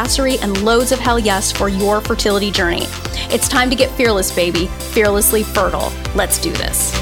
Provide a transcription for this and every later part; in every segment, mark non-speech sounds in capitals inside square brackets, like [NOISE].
badassery, and loads of hell yes for your fertility journey. It's time to get fearless, baby, fearlessly fertile. Let's do this.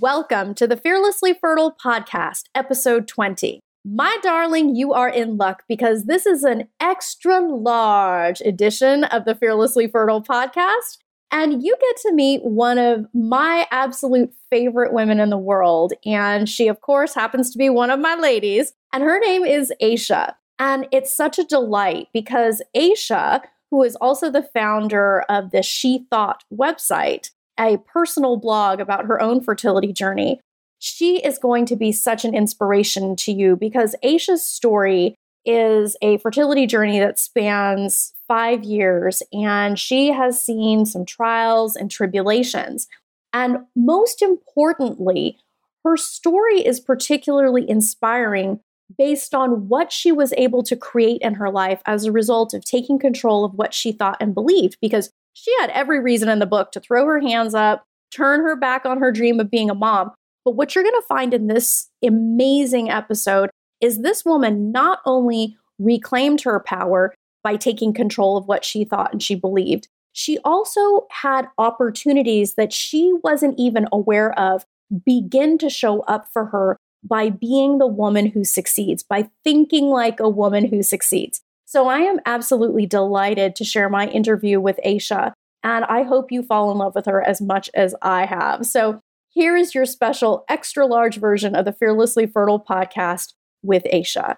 Welcome to the Fearlessly Fertile podcast, episode 20. My darling, you are in luck because this is an extra large edition of the Fearlessly Fertile podcast. And you get to meet one of my absolute favorite women in the world. And she, of course, happens to be one of my ladies. And her name is Aisha. And it's such a delight because Aisha, who is also the founder of the She Thought website, a personal blog about her own fertility journey. She is going to be such an inspiration to you because Aisha's story is a fertility journey that spans five years, and she has seen some trials and tribulations. And most importantly, her story is particularly inspiring based on what she was able to create in her life as a result of taking control of what she thought and believed, because she had every reason in the book to throw her hands up, turn her back on her dream of being a mom. But what you're going to find in this amazing episode is this woman not only reclaimed her power by taking control of what she thought and she believed, she also had opportunities that she wasn't even aware of begin to show up for her by being the woman who succeeds, by thinking like a woman who succeeds. So I am absolutely delighted to share my interview with Aisha, and I hope you fall in love with her as much as I have. So here is your special extra large version of the Fearlessly Fertile podcast with Aisha.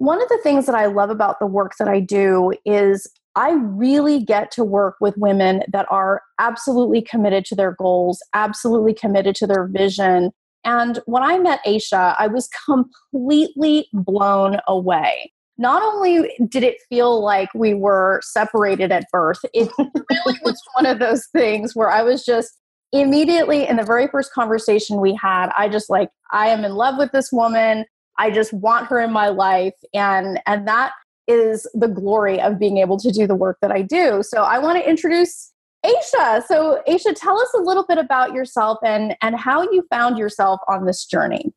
One of the things that I love about the work that I do is I really get to work with women that are absolutely committed to their goals, absolutely committed to their vision, and when I met Aisha, I was completely blown away. Not only did it feel like we were separated at birth, it [LAUGHS] really was one of those things where I was just immediately in the very first conversation we had, I just like, I am in love with this woman. I just want her in my life. And and that is the glory of being able to do the work that I do. So I want to introduce Aisha, so Aisha, tell us a little bit about yourself and, and how you found yourself on this journey.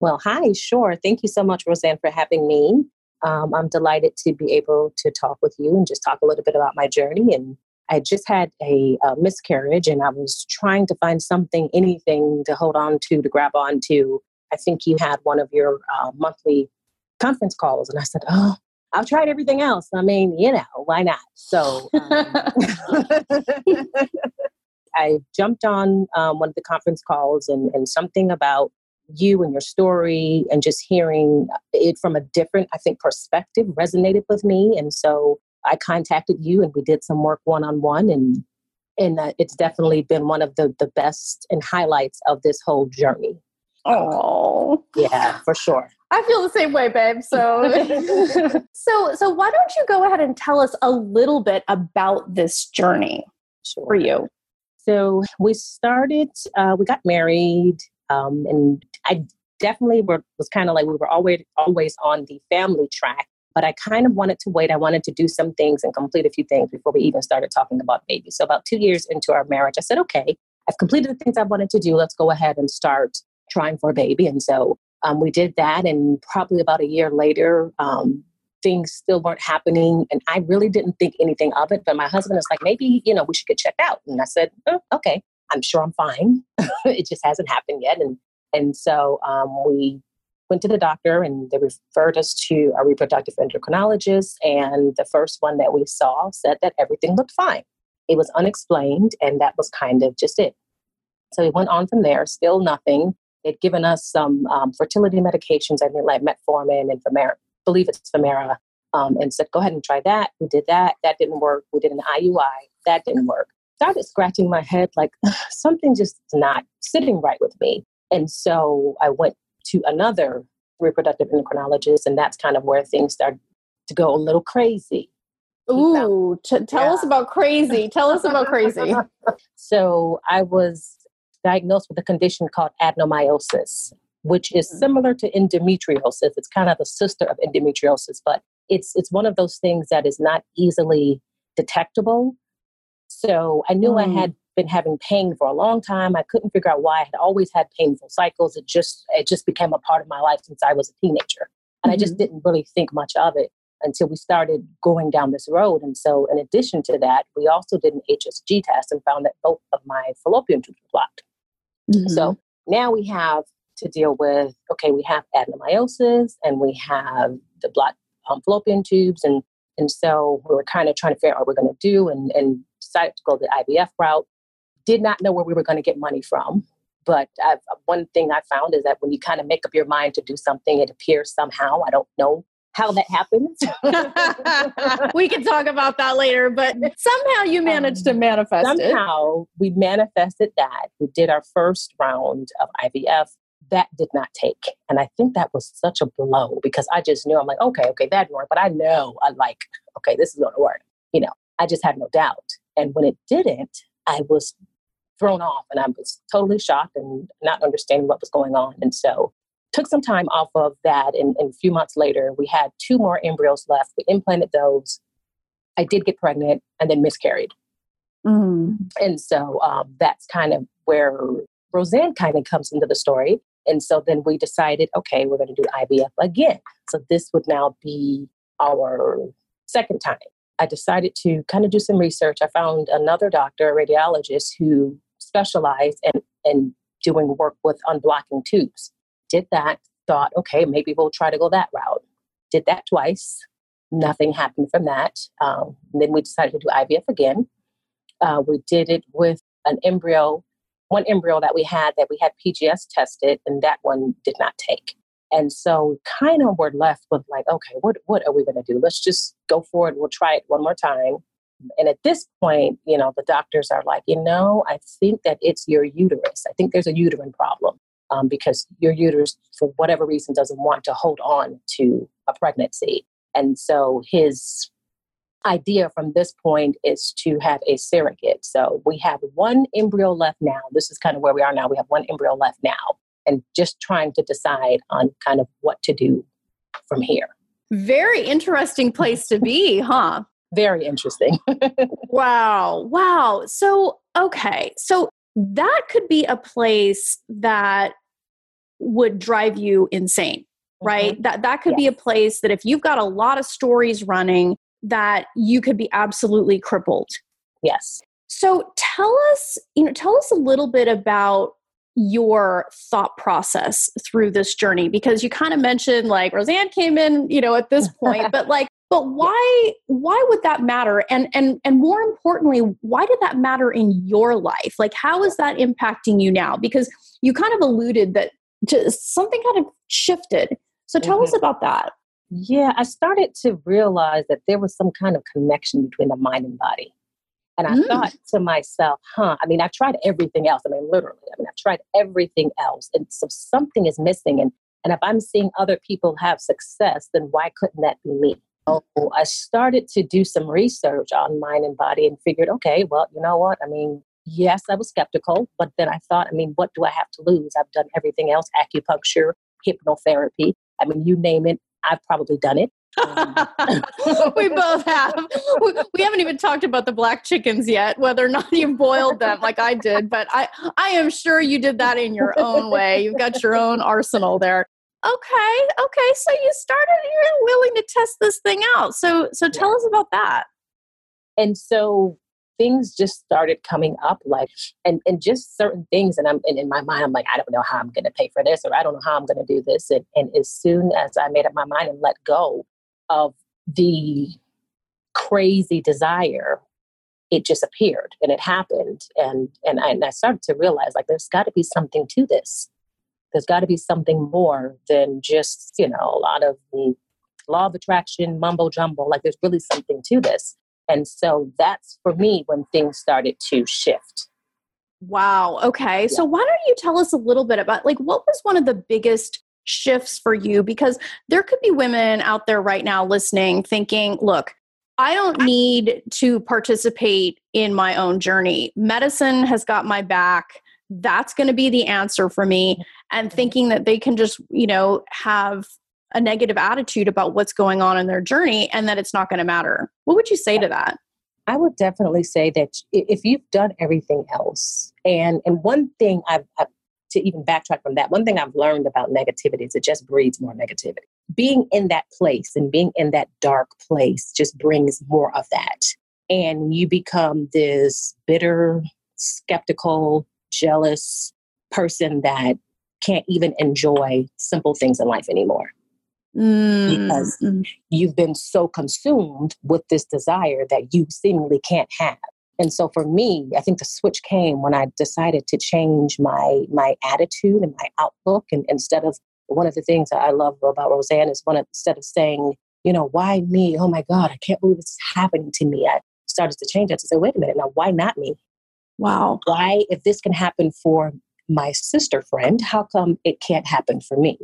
Well, hi, sure. Thank you so much, Roseanne, for having me. Um, I'm delighted to be able to talk with you and just talk a little bit about my journey. And I just had a, a miscarriage, and I was trying to find something, anything to hold on to, to grab on to. I think you had one of your uh, monthly conference calls, and I said, "Oh, I've tried everything else. I mean, you know, why not? So um, [LAUGHS] I jumped on um, one of the conference calls and, and something about you and your story and just hearing it from a different, I think, perspective resonated with me. And so I contacted you and we did some work one on one and and uh, it's definitely been one of the the best and highlights of this whole journey. Oh, yeah, for sure. I feel the same way, babe. So, [LAUGHS] so, so why don't you go ahead and tell us a little bit about this journey sure. for you? So we started. Uh, we got married, um, and I definitely were, was kind of like we were always always on the family track. But I kind of wanted to wait. I wanted to do some things and complete a few things before we even started talking about babies. So about two years into our marriage, I said, "Okay, I've completed the things I wanted to do. Let's go ahead and start trying for a baby." And so um, we did that, and probably about a year later, um, things still weren't happening, and I really didn't think anything of it. But my husband was like, maybe you know we should get checked out, and I said, oh, okay, I'm sure I'm fine. [LAUGHS] it just hasn't happened yet, and and so um, we went to the doctor, and they referred us to a reproductive endocrinologist, and the first one that we saw said that everything looked fine. It was unexplained, and that was kind of just it. So we went on from there, still nothing. They'd given us some um, fertility medications, I think like metformin and Femara, believe it's Femara, um, and said, go ahead and try that. We did that. That didn't work. We did an IUI. That didn't work. started scratching my head like [LAUGHS] something just not sitting right with me. And so I went to another reproductive endocrinologist, and that's kind of where things started to go a little crazy. Ooh, t- tell yeah. us about crazy. Tell us about crazy. [LAUGHS] so I was diagnosed with a condition called adenomyosis, which is mm. similar to endometriosis. It's kind of the sister of endometriosis, but it's it's one of those things that is not easily detectable. So I knew mm. I had been having pain for a long time. I couldn't figure out why. I had always had painful cycles. It just it just became a part of my life since I was a teenager. And mm-hmm. I just mm-hmm. didn't really think much of it until we started going down this road. And so in addition to that, we also did an HSG test and found that both of my fallopian tubes were blocked. Mm-hmm. So now we have to deal with okay, we have adenomyosis and we have the blocked um, fallopian tubes and and so we were kind of trying to figure out what we're going to do and, and decided to go the IVF route. Did not know where we were going to get money from. But I've, one thing I found is that when you kind of make up your mind to do something, it appears somehow. I don't know how that happens. [LAUGHS] we can talk about that later, but somehow you managed um, to manifest somehow it. Somehow we manifested that. We did our first round of IVF. That did not take. And I think that was such a blow because I just knew I'm like, okay, okay, that didn't work. But I know I'm like, okay, this is going to work. You know, I just had no doubt. And when it didn't, I was thrown off and I was totally shocked and not understanding what was going on. And so took some time off of that. And, and a few months later, we had two more embryos left. We implanted those. I did get pregnant and then miscarried. Mm. And so um, that's kind of where Roseanne kind of comes into the story. And so then we decided, okay, we're going to do IVF again. So this would now be our second time. I decided to kind of do some research. I found another doctor, a radiologist, who specialized in, in doing work with unblocking tubes did that, thought, okay, maybe we'll try to go that route. Did that twice. Nothing happened from that. Um, then we decided to do IVF again. Uh, we did it with an embryo, one embryo that we had that we had PGS tested, and that one did not take. And so kind of we're left with like, okay, what what are we gonna do? Let's just go for it. We'll try it one more time. And at this point, you know, the doctors are like, you know, I think that it's your uterus. I think there's a uterine problem um, because your uterus, for whatever reason, doesn't want to hold on to a pregnancy. And so his idea from this point is to have a surrogate. So we have one embryo left now. This is kind of where we are now. We have one embryo left now, and just trying to decide on kind of what to do from here. Very interesting place to be, huh? Very interesting. [LAUGHS] wow. Wow. So, okay. So that could be a place that would drive you insane right mm-hmm. that that could yes. be a place that if you've got a lot of stories running that you could be absolutely crippled yes so tell us you know tell us a little bit about your thought process through this journey because you kind of mentioned like roseanne came in you know at this [LAUGHS] point but like but why why would that matter? And and and more importantly why did that matter in your life? Like how is that impacting you now? Because you kind of alluded that to something kind of shifted. So tell mm-hmm. us about that. Yeah i started to realize that there was some kind of connection between the mind and body. And i mm. thought to myself huh i mean i've tried everything else. I mean literally i mean i've tried everything else. And so something is missing. And and if i'm seeing other people have success then why couldn't that be me I started to do some research on mind and body and figured, okay, well, you know what? I mean, yes, I was skeptical, but then I thought, I mean, what do I have to lose? I've done everything else acupuncture, hypnotherapy. I mean, you name it, I've probably done it. Um, [LAUGHS] we both have. We, we, haven't even talked about the black chickens yet, whether or not you boiled them like I did, but I, I am sure you did that in your own way. You've got your own arsenal there okay okay so you started you're willing to test this thing out so so tell yeah. us about that and so things just started coming up like and and just certain things and i'm and in my mind i'm like i don't know how i'm going to pay for this or i don't know how i'm going to do this and, and as soon as i made up my mind and let go of the crazy desire it just appeared and it happened and and I, and I started to realize like there's got to be something to this there's got to be something more than just, you know, a lot of the law of attraction, mumbo jumbo. Like there's really something to this. And so that's for me when things started to shift. Wow. Okay. Yeah. So why don't you tell us a little bit about like what was one of the biggest shifts for you because there could be women out there right now listening thinking, look, I don't need to participate in my own journey. Medicine has got my back. That's going to be the answer for me. And thinking that they can just, you know, have a negative attitude about what's going on in their journey and that it's not going to matter. What would you say to that? I would definitely say that if you've done everything else, and and one thing I've, I've to even backtrack from that, one thing I've learned about negativity is it just breeds more negativity. Being in that place and being in that dark place just brings more of that. And you become this bitter, skeptical, jealous person that can't even enjoy simple things in life anymore. Mm. Because you've been so consumed with this desire that you seemingly can't have. And so for me, I think the switch came when I decided to change my my attitude and my outlook. And instead of one of the things that I love about Roseanne is one of, instead of saying, you know, why me? Oh my God, I can't believe this is happening to me. I started to change that to say, wait a minute, now why not me? Wow. Why, if this can happen for my sister friend, how come it can't happen for me?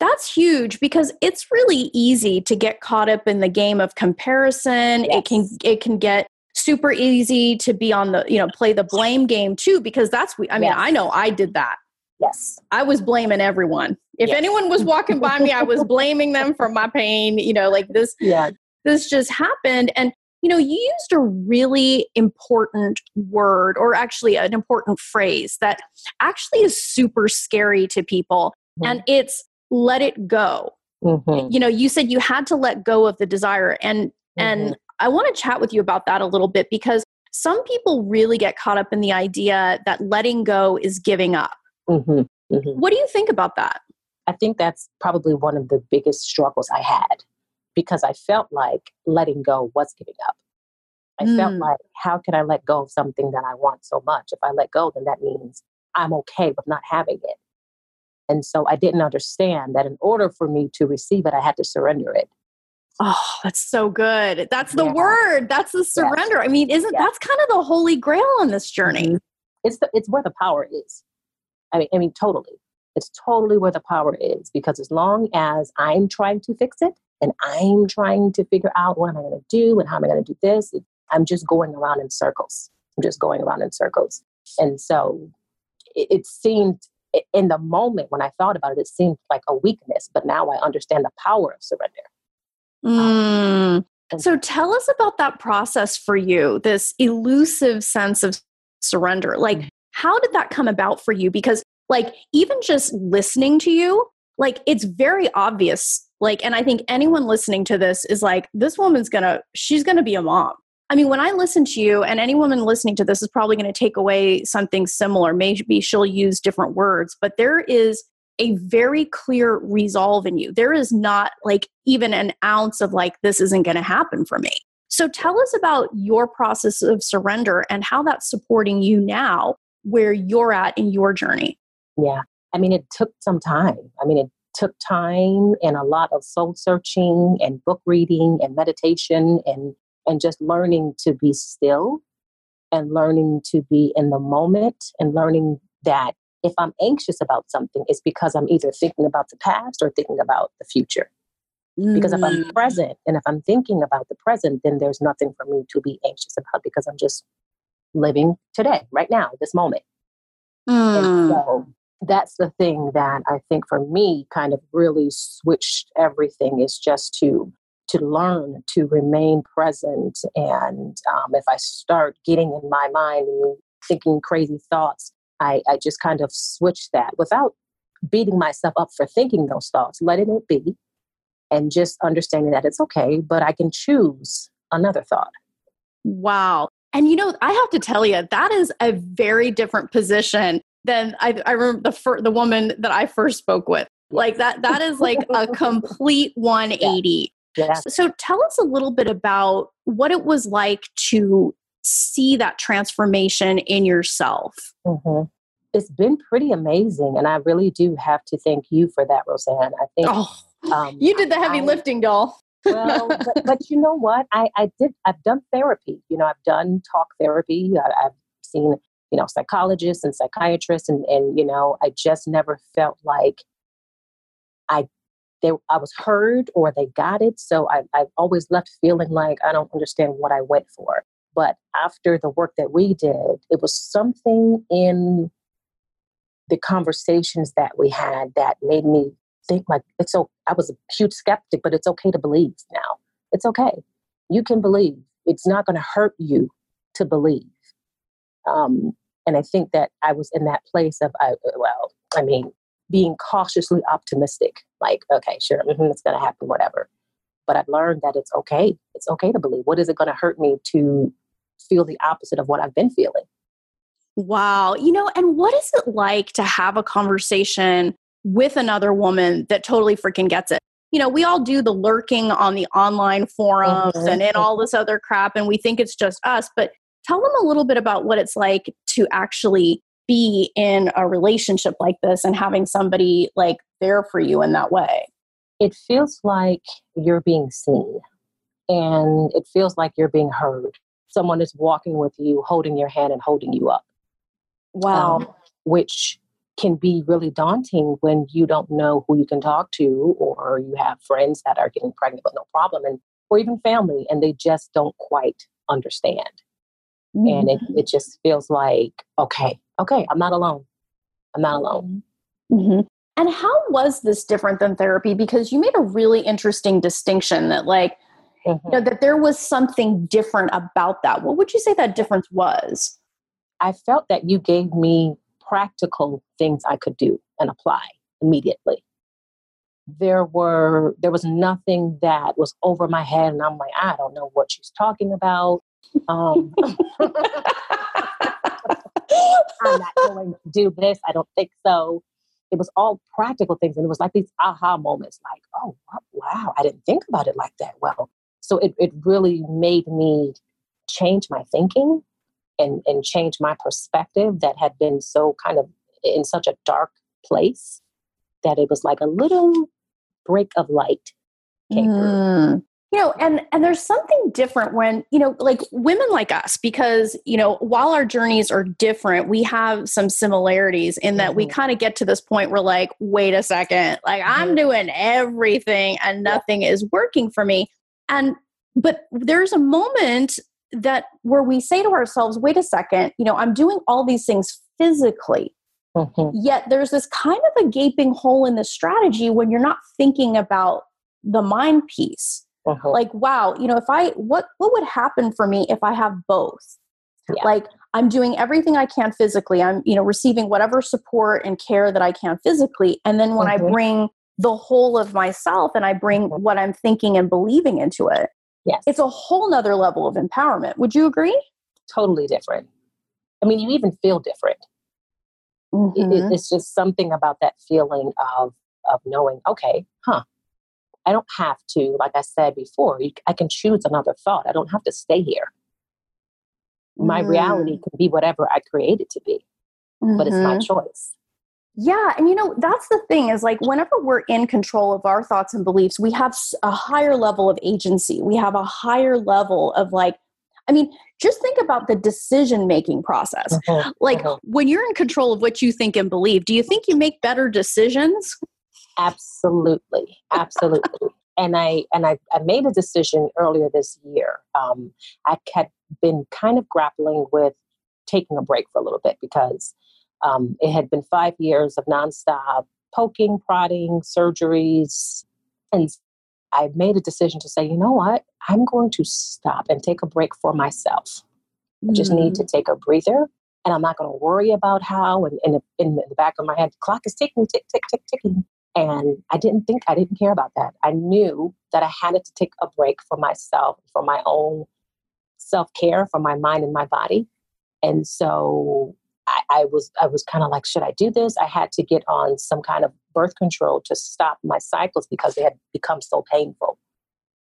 That's huge because it's really easy to get caught up in the game of comparison. Yes. It can it can get super easy to be on the you know play the blame game too because that's i mean yes. i know i did that yes i was blaming everyone if yes. anyone was walking by me i was blaming them for my pain you know like this [LAUGHS] yeah this just happened and you know you used a really important word or actually an important phrase that actually is super scary to people mm-hmm. and it's let it go mm-hmm. you know you said you had to let go of the desire and mm-hmm. and I want to chat with you about that a little bit because some people really get caught up in the idea that letting go is giving up. Mm-hmm, mm-hmm. What do you think about that? I think that's probably one of the biggest struggles I had because I felt like letting go was giving up. I mm. felt like, how can I let go of something that I want so much? If I let go, then that means I'm okay with not having it. And so I didn't understand that in order for me to receive it, I had to surrender it. Oh, that's so good. That's the yeah. word. That's the surrender. I mean, isn't that's kind of the holy grail on this journey? Mm-hmm. It's the, it's where the power is. I mean, I mean, totally. It's totally where the power is because as long as I'm trying to fix it and I'm trying to figure out what am I going to do and how am I going to do this, I'm just going around in circles. I'm just going around in circles. And so it, it seemed in the moment when I thought about it, it seemed like a weakness, but now I understand the power of surrender. Mm. So tell us about that process for you, this elusive sense of surrender. Like, mm. how did that come about for you? Because, like, even just listening to you, like, it's very obvious. Like, and I think anyone listening to this is like, this woman's gonna, she's gonna be a mom. I mean, when I listen to you, and any woman listening to this is probably to take away something similar. Maybe she'll use different words, but there is a very clear resolve in you. There is not like even an ounce of like, this isn't to happen for me. So tell us about your process of surrender and how that's supporting you now where you're at in your journey. Yeah. I mean, it took some time. I mean, it took time and a lot of soul searching and book reading and meditation and and just learning to be still and learning to be in the moment and learning that if I'm anxious about something, it's because I'm either thinking about the past or thinking about the future. Mm. Because if I'm mm. present and if I'm thinking about the present, then there's nothing for me to be anxious about because I'm just living today, right now, this moment. Mm. so that's the thing that I think for me kind of really switched everything is just to to learn to remain present and um, if I start getting in my mind and thinking crazy thoughts I, I just kind of switch that without beating myself up for thinking those thoughts, letting it be, and just understanding that it's okay, but I can choose another thought. Wow. And you know, I have to tell you, that is a very different position than I, I remember the fir- the woman that I first spoke with. Like that, that is like a [LAUGHS] complete 180. Yeah. Yeah. So tell us a little bit about what it was like to see that transformation in yourself? Mm-hmm. It's been pretty amazing. And I really do have to thank you for that, Roseanne. I think. Oh, um, you did the heavy I, lifting, doll. [LAUGHS] well, but, but, you know what? I, I did. I've done therapy. You know, I've done talk therapy. I, I've seen you know psychologists and psychiatrists, and and you know, I just never felt like I they I was heard or they got it. So I, I've always left feeling like I don't understand what I went for. But after the work that we did, it was something in the conversations that we had that made me think like it's so I was a huge skeptic, but it's okay to believe now. It's okay. You can believe. It's not going to hurt you to believe. Um, and I think that I was in that place of, I, well, I mean, being cautiously optimistic, like, okay, sure, mm-hmm, it's going to happen, whatever. But I've learned that it's okay. It's okay to believe. What is it going to hurt me to feel the opposite of what I've been feeling? Wow. You know, and what is it like to have a conversation with another woman that totally freaking gets it? You know, we all do the lurking on the online forums mm-hmm. and in all this other crap, and we think it's just us. But tell them a little bit about what it's like to actually be in a relationship like this and having somebody like there for you in that way? It feels like you're being seen and it feels like you're being heard. Someone is walking with you, holding your hand and holding you up. Wow. Um, which can be really daunting when you don't know who you can talk to or you have friends that are getting pregnant with no problem and or even family and they just don't quite understand. Mm-hmm. And it, it just feels like, okay, okay, I'm not alone. I'm not alone. Mm-hmm. And how was this different than therapy? Because you made a really interesting distinction that, like, mm-hmm. you know, that there was something different about that. What would you say that difference was? I felt that you gave me practical things I could do and apply immediately. There were there was nothing that was over my head, and I'm like, I don't know what she's talking about. Um, [LAUGHS] I'm not going to do this. I don't think so. It was all practical things. And it was like these aha moments like, oh, wow, I didn't think about it like that. Well, so it, it really made me change my thinking and, and change my perspective that had been so kind of in such a dark place that it was like a little break of light came mm. through you know and and there's something different when you know like women like us because you know while our journeys are different we have some similarities in that mm-hmm. we kind of get to this point where like wait a second like mm-hmm. i'm doing everything and nothing yeah. is working for me and but there's a moment that where we say to ourselves wait a second you know i'm doing all these things physically mm-hmm. yet there's this kind of a gaping hole in the strategy when you're not thinking about the mind piece uh-huh. like wow you know if i what what would happen for me if i have both yeah. like i'm doing everything i can physically i'm you know receiving whatever support and care that i can physically and then when uh-huh. i bring the whole of myself and i bring uh-huh. what i'm thinking and believing into it yes it's a whole nother level of empowerment would you agree totally different i mean you even feel different mm-hmm. it, it, it's just something about that feeling of of knowing okay huh I don't have to, like I said before, I can choose another thought. I don't have to stay here. My mm. reality can be whatever I create it to be, mm-hmm. but it's my mm-hmm. choice. Yeah. And you know, that's the thing is like whenever we're in control of our thoughts and beliefs, we have a higher level of agency. We have a higher level of like, I mean, just think about the decision making process. Uh-huh, like uh-huh. when you're in control of what you think and believe, do you think you make better decisions? Absolutely, absolutely. and I and I, I made a decision earlier this year. Um, I had been kind of grappling with taking a break for a little bit because um, it had been five years of nonstop poking, prodding, surgeries, and I made a decision to say, you know what, I'm going to stop and take a break for myself. I just need to take a breather and I'm not going to worry about how. And, and in the back of my head, the clock is ticking, tick, tick, tick, ticking. And I didn't think, I didn't care about that. I knew that I had to take a break for myself, for my own self care, for my mind and my body. And so I, I was, I was kind of like, should I do this? I had to get on some kind of birth control to stop my cycles because they had become so painful.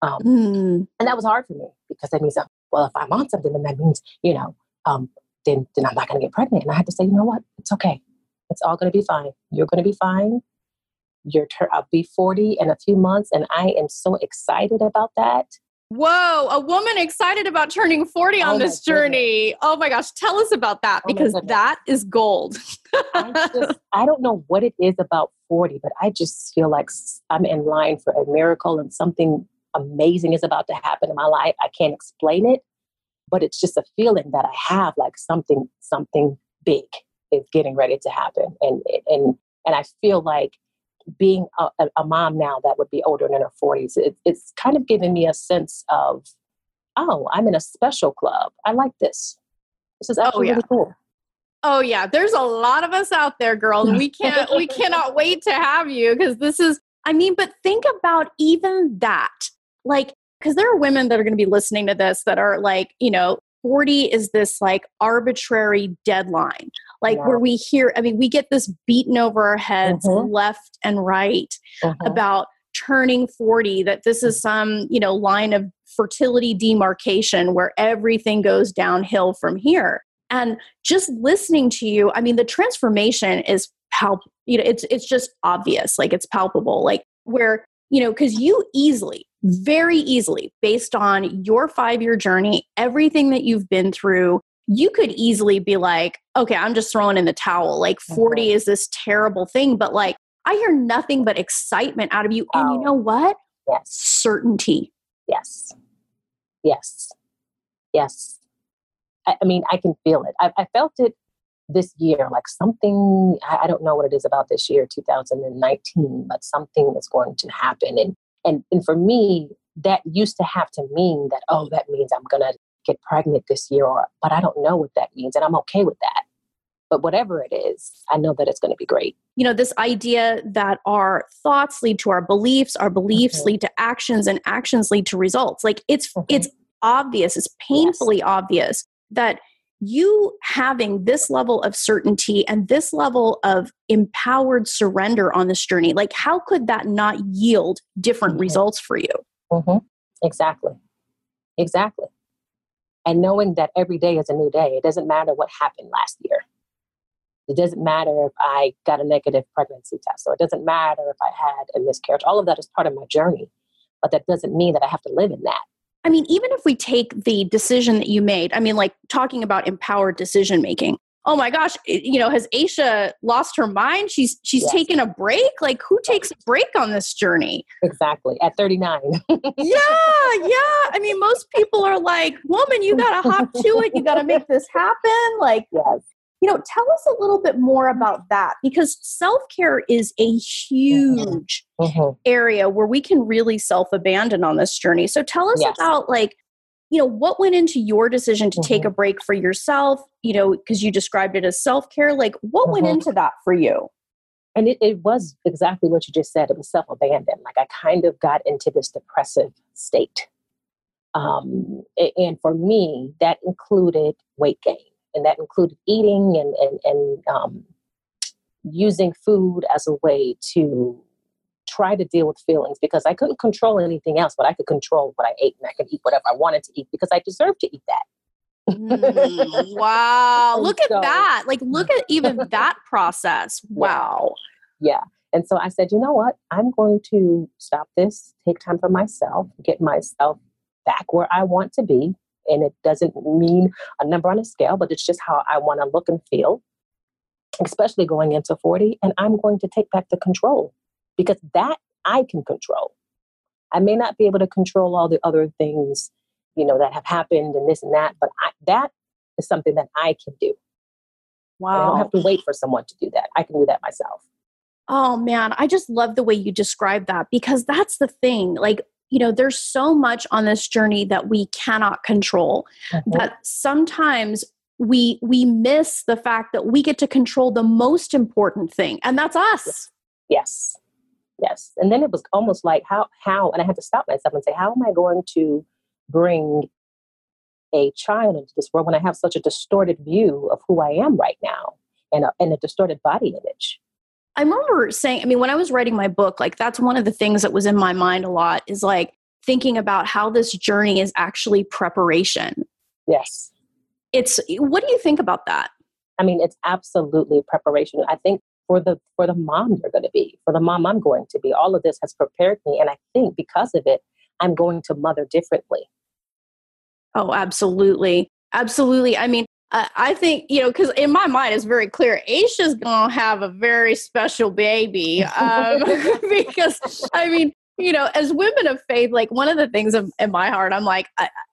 Um, mm. And that was hard for me because that means, well, if I'm on something, then that means, you know, um, then, then I'm not going to get pregnant. And I had to say, you know what? It's okay. It's all going to be fine. You're going to be fine your turn. I'll be 40 in a few months, and I am so excited about that. Whoa, a woman excited about turning 40 on oh this journey. Goodness. Oh my gosh, tell us about that oh because that is gold. I, just, I don't know what it is about 40, but I just feel like I'm in line for a miracle and something amazing is about to happen in my life. I can't explain it, but it's just a feeling that I have like something something big is getting ready to happen and and and I feel like being a, a, mom now that would be older than her 40s, it, it's kind of given me a sense of, oh, I'm in a special club. I like this. This is oh, actually oh, yeah. really cool. Oh yeah, there's a lot of us out there, girls. We can't we cannot [LAUGHS] wait to have you because this is I mean, but think about even that. Like because there are women that are going to be listening to this that are like, you know, 40 is this like arbitrary deadline like yeah. where we hear i mean we get this beaten over our heads mm-hmm. left and right mm-hmm. about turning 40 that this is some you know line of fertility demarcation where everything goes downhill from here and just listening to you i mean the transformation is palpable you know it's it's just obvious like it's palpable like where you know because you easily very easily based on your five year journey, everything that you've been through. You could easily be like, okay, I'm just throwing in the towel. Like 40 mm-hmm. is this terrible thing, but like I hear nothing but excitement out of you. And you know what? Yes. Certainty. Yes. Yes. Yes. I, I mean, I can feel it. I, I, felt it this year, like something, I, I don't know what it is about this year, 2019, but something is going to happen. And and, and for me, that used to have to mean that, oh, that means I'm going to get pregnant this year, or, but I don't know what that means. And I'm okay with that. But whatever it is, I know that it's going to be great. You know, this idea that our thoughts lead to our beliefs, our beliefs mm-hmm. lead to actions, and actions lead to results. Like it's mm-hmm. it's obvious, it's painfully yes. obvious that you having this level of certainty and this level of empowered surrender on this journey like how could that not yield different mm-hmm. results for you? Mm-hmm. exactly. Exactly. And knowing that every day is a new day it doesn't matter what happened last year. It doesn't matter if i got a negative pregnancy test or it doesn't matter if i had a miscarriage. All of that is part of my journey but that doesn't mean that i have to live in that I mean, even if we take the decision that you made, I mean, like talking about empowered decision making. Oh my gosh, you know, has Aisha lost her mind? She's she's yes. taken a break. Like, who takes a break on this journey? Exactly at thirty nine. [LAUGHS] yeah, yeah. I mean, most people are like, "Woman, you got to hop to it. You got to make this happen." Like, yes you know tell us a little bit more about that because self-care is a huge mm-hmm. area where we can really self-abandon on this journey so tell us yes. about like you know what went into your decision to mm-hmm. take a break for yourself you know because you described it as self-care like what mm-hmm. went into that for you and it, it was exactly what you just said it was self-abandon like i kind of got into this depressive state um, and for me that included weight gain and that included eating and and, and um, using food as a way to try to deal with feelings because I couldn't control anything else, but I could control what I ate and I could eat whatever I wanted to eat because I deserved to eat that. mm, [LAUGHS] wow. look so, at that. Like, look at even [LAUGHS] that process. Wow. Yeah. And so I said, you know what? I'm going to stop this, take time for myself, get myself back where I want to be, and it doesn't mean a number on a scale, but it's just how I want to look and feel, especially going into 40. And I'm going to take back the control because that I can control. I may not be able to control all the other things, you know, that have happened and this and that, but I, that is something that I can do. Wow. I don't have to wait for someone to do that. I can do that myself. Oh man, I just love the way you describe that because that's the thing. Like you know there's so much on this journey that we cannot control mm-hmm. that sometimes we we miss the fact that we get to control the most important thing and that's us. Yes. Yes. And then it was almost like how how and i had to stop myself and say how am i going to bring a child into this world when i have such a distorted view of who i am right now and a, and a distorted body image I remember saying, I mean, when I was writing my book, like that's one of the things that was in my mind a lot is like thinking about how this journey is actually preparation. Yes. It's what do you think about that? I mean, it's absolutely preparation. I think for the for the mom you're going to be, for the mom I'm going to be. All of this has prepared me, and I think because of it, I'm going to mother differently. Oh, absolutely, absolutely. I mean, I think you know because in my mind it's very clear Aisha's gonna have a very special baby um, [LAUGHS] [LAUGHS] because I mean you know as women of faith like one of the things of, in my heart I'm like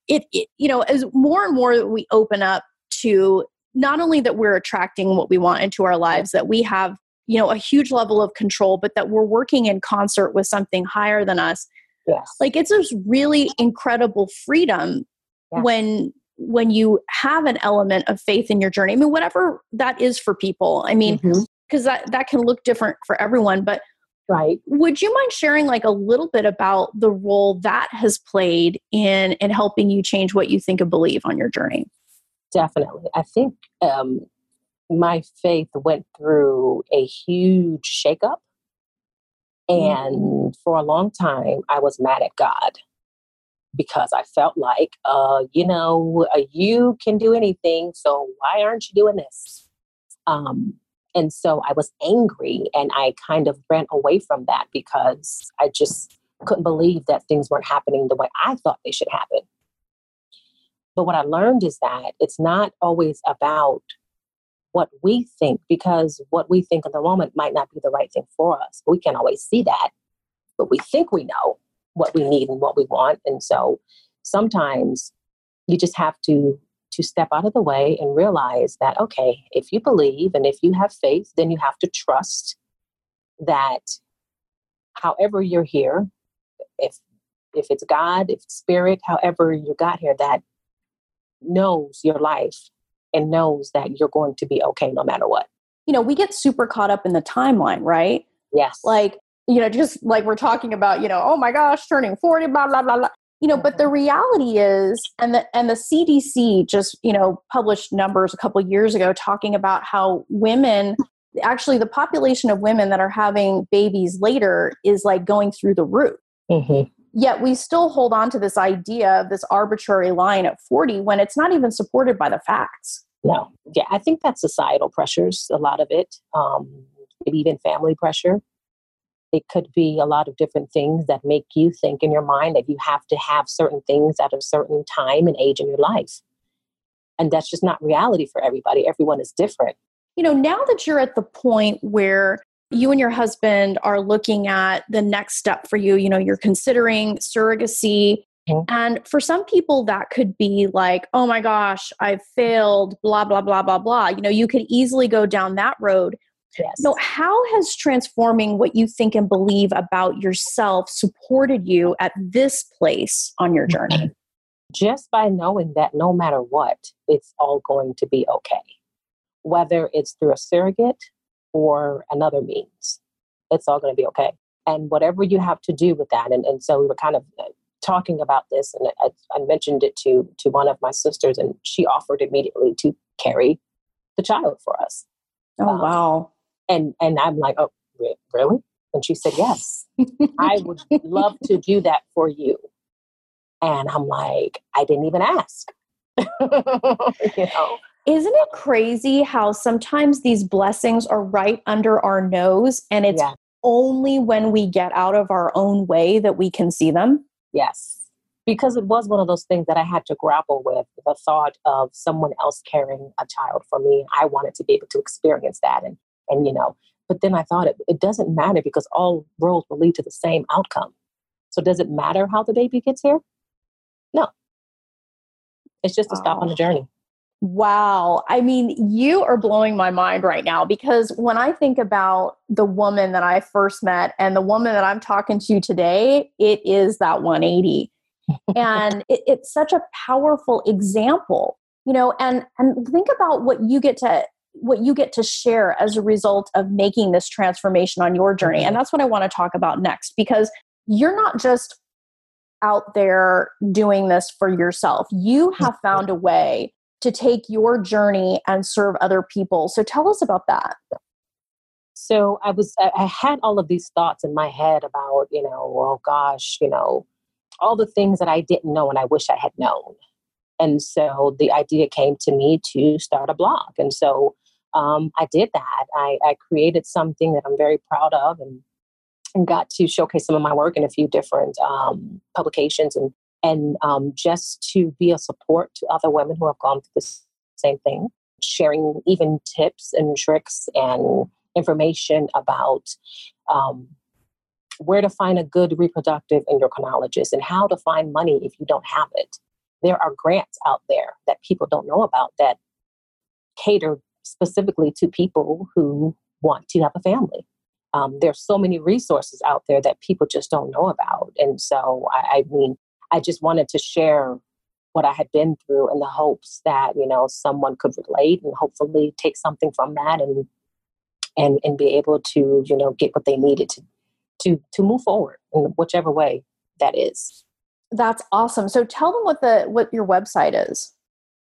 it, it you know as more and more we open up to not only that we're attracting what we want into our lives that we have you know a huge level of control but that we're working in concert with something higher than us yes like it's this really incredible freedom yes. when when you have an element of faith in your journey i mean whatever that is for people i mean because mm-hmm. that that can look different for everyone but right would you mind sharing like a little bit about the role that has played in in helping you change what you think and believe on your journey definitely i think um my faith went through a huge shakeup and mm-hmm. for a long time i was mad at god because I felt like, uh, you know, uh, you can do anything, so why aren't you doing this? Um, and so I was angry and I kind of ran away from that because I just couldn't believe that things weren't happening the way I thought they should happen. But what I learned is that it's not always about what we think because what we think in the moment might not be the right thing for us. We can't always see that, but we think we know what we need and what we want. And so sometimes you just have to to step out of the way and realize that okay, if you believe and if you have faith, then you have to trust that however you're here, if if it's God, if it's spirit, however you got here, that knows your life and knows that you're going to be okay no matter what. You know, we get super caught up in the timeline, right? Yes. Like you know, just like we're talking about, you know, oh my gosh, turning 40, blah, blah, blah, blah. You know, but the reality is, and the and the CDC just, you know, published numbers a couple years ago talking about how women actually the population of women that are having babies later is like going through the roof. Mm-hmm. Yet we still hold on to this idea of this arbitrary line at 40 when it's not even supported by the facts. No. Yeah, I think that's societal pressures, a lot of it, um, maybe even family pressure. It could be a lot of different things that make you think in your mind that you have to have certain things at a certain time and age in your life. And that's just not reality for everybody. Everyone is different. You know, now that you're at the point where you and your husband are looking at the next step for you, you know, you're considering surrogacy. Mm-hmm. And for some people, that could be like, oh my gosh, I've failed, blah, blah, blah, blah, blah. You know, you could easily go down that road. Yes. So, how has transforming what you think and believe about yourself supported you at this place on your journey? [LAUGHS] Just by knowing that no matter what, it's all going to be okay, whether it's through a surrogate or another means, it's all going to be okay. And whatever you have to do with that, and, and so we were kind of uh, talking about this, and I, I mentioned it to to one of my sisters, and she offered immediately to carry the child for us. Oh um, wow! And and I'm like, oh, really? And she said, yes, I would love to do that for you. And I'm like, I didn't even ask. [LAUGHS] you know. Isn't it crazy how sometimes these blessings are right under our nose and it's yeah. only when we get out of our own way that we can see them? Yes. Because it was one of those things that I had to grapple with the thought of someone else carrying a child for me. I wanted to be able to experience that. And and you know but then i thought it, it doesn't matter because all roads will lead to the same outcome. So does it matter how the baby gets here? No. It's just a stop on the journey. Wow. I mean, you are blowing my mind right now because when I think about the woman that I first met and the woman that I'm talking to today, it is that 180. and [LAUGHS] it, it's such a powerful example, you know, and and think about what you get to what you get to share as a result of making this transformation on your journey. And mm-hmm. that's what I want to talk about next because you're not just out there doing this for yourself. You have mm-hmm. found a way to take your journey and serve other people. So tell us about that. So I was I had all of these thoughts in my head about, you know, oh gosh, you know, all the things that I didn't know and I wish I had known. And so the idea came to me to start a blog. And so um, I did that. I, I created something that I'm very proud of and and got to showcase some of my work in a few different um, publications and and um, just to be a support to other women who have gone through the same thing, sharing even tips and tricks and information about um, where to find a good reproductive endocrinologist and how to find money if you don't have it. There are grants out there that people don't know about that cater specifically to people who want to have a family. Um, there's so many resources out there that people just don't know about. And so, I, I mean, I just wanted to share what I had been through in the hopes that, you know, someone could relate and hopefully take something from that and and and be able to, you know, get what they needed to to to move forward in whichever way that is. That's awesome. So tell them what the what your website is.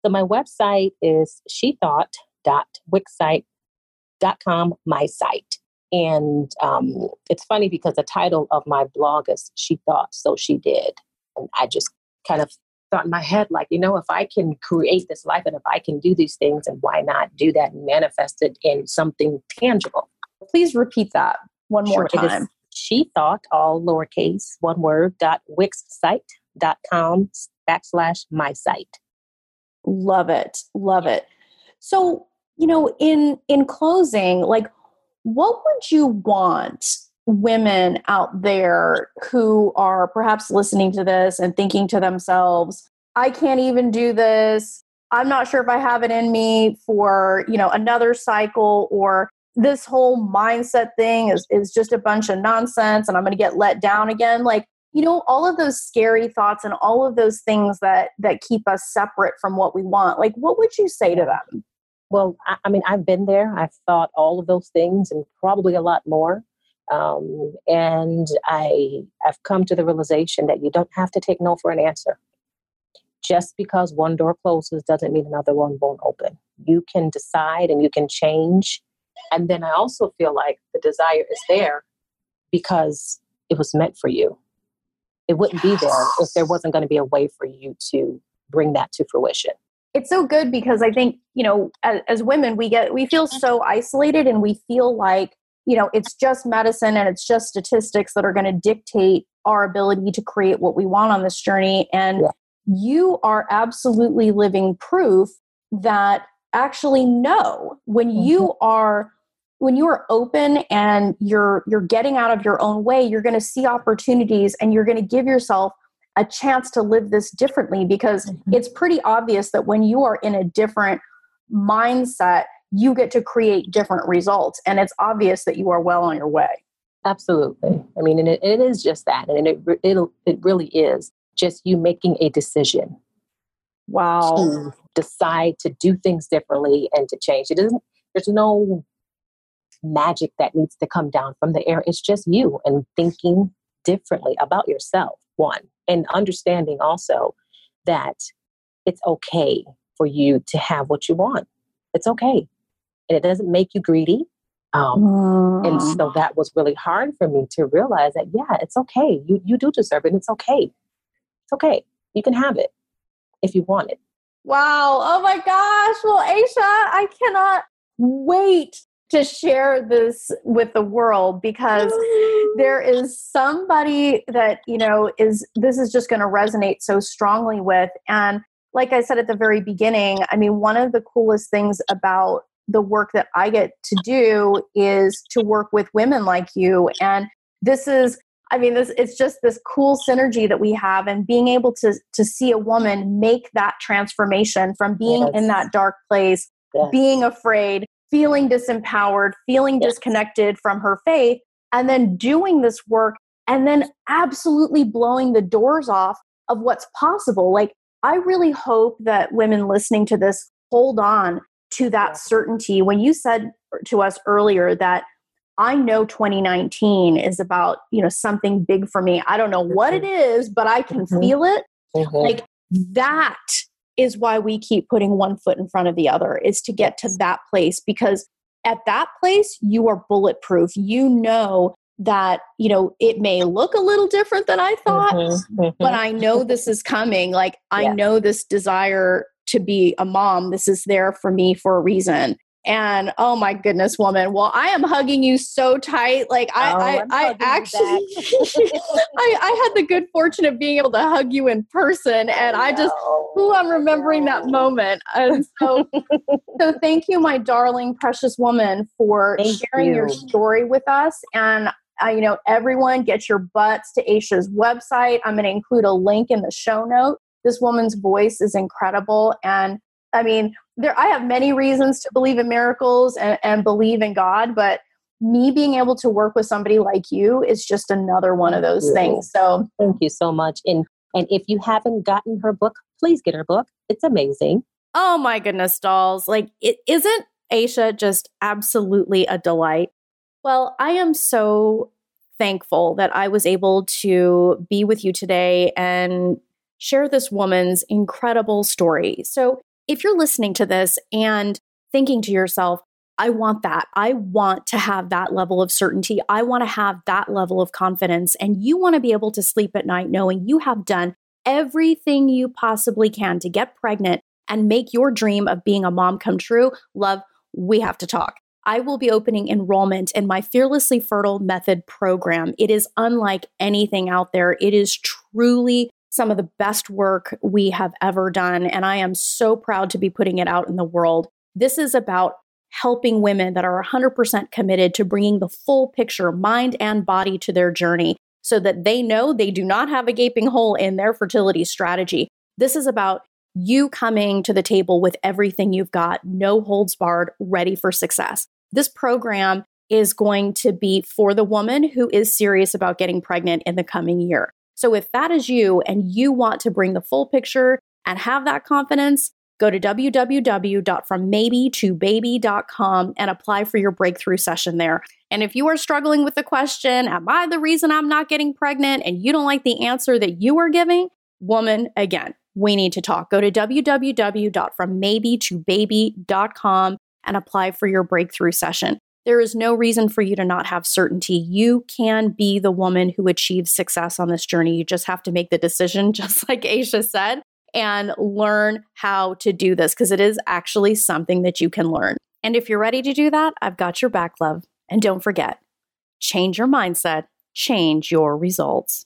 So my website is shethought.wixsite.com, my site. And um, it's funny because the title of my blog is She Thought, So She Did. And I just kind of thought in my head, like, you know, if I can create this life and if I can do these things, and why not do that and manifest it in something tangible? Please repeat that one more sure, time. She thought, all lowercase, one word, dot wixsite dot com backslash my site. Love it. Love it. So, you know, in in closing, like what would you want women out there who are perhaps listening to this and thinking to themselves, I can't even do this. I'm not sure if I have it in me for, you know, another cycle or this whole mindset thing is, is just a bunch of nonsense and I'm going to get let down again. Like, you know, all of those scary thoughts and all of those things that that keep us separate from what we want. Like, what would you say to them? Well, I, I mean, I've been there. I've thought all of those things and probably a lot more. Um, and I have come to the realization that you don't have to take no for an answer. Just because one door closes doesn't mean another one won't open. You can decide and you can change. And then I also feel like the desire is there because it was meant for you. It wouldn't yes. be there if there wasn't going to be a way for you to bring that to fruition it's so good because i think you know as, as, women we get we feel so isolated and we feel like you know it's just medicine and it's just statistics that are going to dictate our ability to create what we want on this journey and yeah. you are absolutely living proof that actually no when mm-hmm. you are when you are open and you're you're getting out of your own way you're going to see opportunities and you're going to give yourself a chance to live this differently because mm-hmm. it's pretty obvious that when you are in a different mindset you get to create different results. And it's obvious that you are well on your way. Absolutely. I mean, and it, it is just that. And it, it, it really is just you making a decision. Wow. To decide to do things differently and to change. It doesn't, there's no magic that needs to come down from the air. It's just you and thinking differently about yourself, one, and understanding also that it's okay for you to have what you want. It's okay and it doesn't make you greedy. Um, mm. And so that was really hard for me to realize that, yeah, it's okay. You, you do deserve it. It's okay. It's okay. You can have it if you want it. Wow. Oh my gosh. Well, Aisha, I cannot wait to share this with the world because [GASPS] there is somebody that, you know, is this is just going to resonate so strongly with. And like I said at the very beginning, I mean, one of the coolest things about the work that I get to do is to work with women like you. And this is, I mean, this it's just this cool synergy that we have and being able to to see a woman make that transformation from being yes. in that dark place, yes. being afraid, feeling disempowered, feeling yes. disconnected from her faith, and then doing this work and then absolutely blowing the doors off of what's possible. Like I really hope that women listening to this hold on to that certainty. When you said to us earlier that I know 2019 is about, you know, something big for me. I don't know what it mm-hmm. but I can mm-hmm. feel it. Mm-hmm. Like that is why we keep putting one foot in front of the other is to get to that place because at that place you are bulletproof. You know that, you know, it may look a little different than I thought, mm-hmm. but mm-hmm. I know this is coming. Like I yeah. know this desire to be a mom. This is there for me for a reason. And oh my goodness, woman. Well, I am hugging you so tight. Like I, Oh, I, I you actually, [LAUGHS] I, I had the good fortune of being able to hug you in person, and I just, ooh, I'm remembering that moment. And so, [LAUGHS] so thank you, my darling, precious woman, for Thank sharing your story with us. And uh, you know, everyone, get your butts to Aisha's website. I'm going to include a link in the show note. This woman's voice is incredible, and I mean, there. I have many reasons to believe in miracles and, and believe in God, but me being able to work with somebody like you is just another one of those Yeah. things. So Thank you so much. And and if you haven't gotten her book, please get her book. It's amazing. Oh my goodness, dolls. Like, it isn't Aisha just absolutely a delight? Well, I am so thankful that I was able to be with you today and share this woman's incredible story. So, if you're listening to this and thinking to yourself, I want that. I want to have that level of certainty. I want to have that level of confidence. And you want to be able to sleep at night knowing you have done everything you possibly can to get pregnant and make your dream of being a mom come true. Love, we have to talk. I will be opening enrollment in my Fearlessly Fertile Method program. It is unlike anything out there. It is truly some of the best work we have ever done. And I am so proud to be putting it out in the world. This is about helping women that are 100% committed to bringing the full picture, mind and body, to their journey so that they know they do not have a gaping hole in their fertility strategy. This is about you coming to the table with everything you've got, no holds barred, ready for success. This program is going to be for the woman who is serious about getting pregnant in the coming year. So if that is you and you want to bring the full picture and have that confidence, go to www.frommaybe2baby.com and apply for your breakthrough session there. And if you are struggling with the question, Am I the reason I'm not getting pregnant? and you don't like the answer that you are giving, woman, again, we need to talk. Go to www.frommaybe2baby.com and apply for your breakthrough session. There is no reason for you to not have certainty. You can be the woman who achieves success on this journey. You just have to make the decision, [LAUGHS] just like Aisha said, and learn how to do this because it is actually something that you can learn. And if you're ready to do that, I've got your back, love. And don't forget, change your mindset, change your results.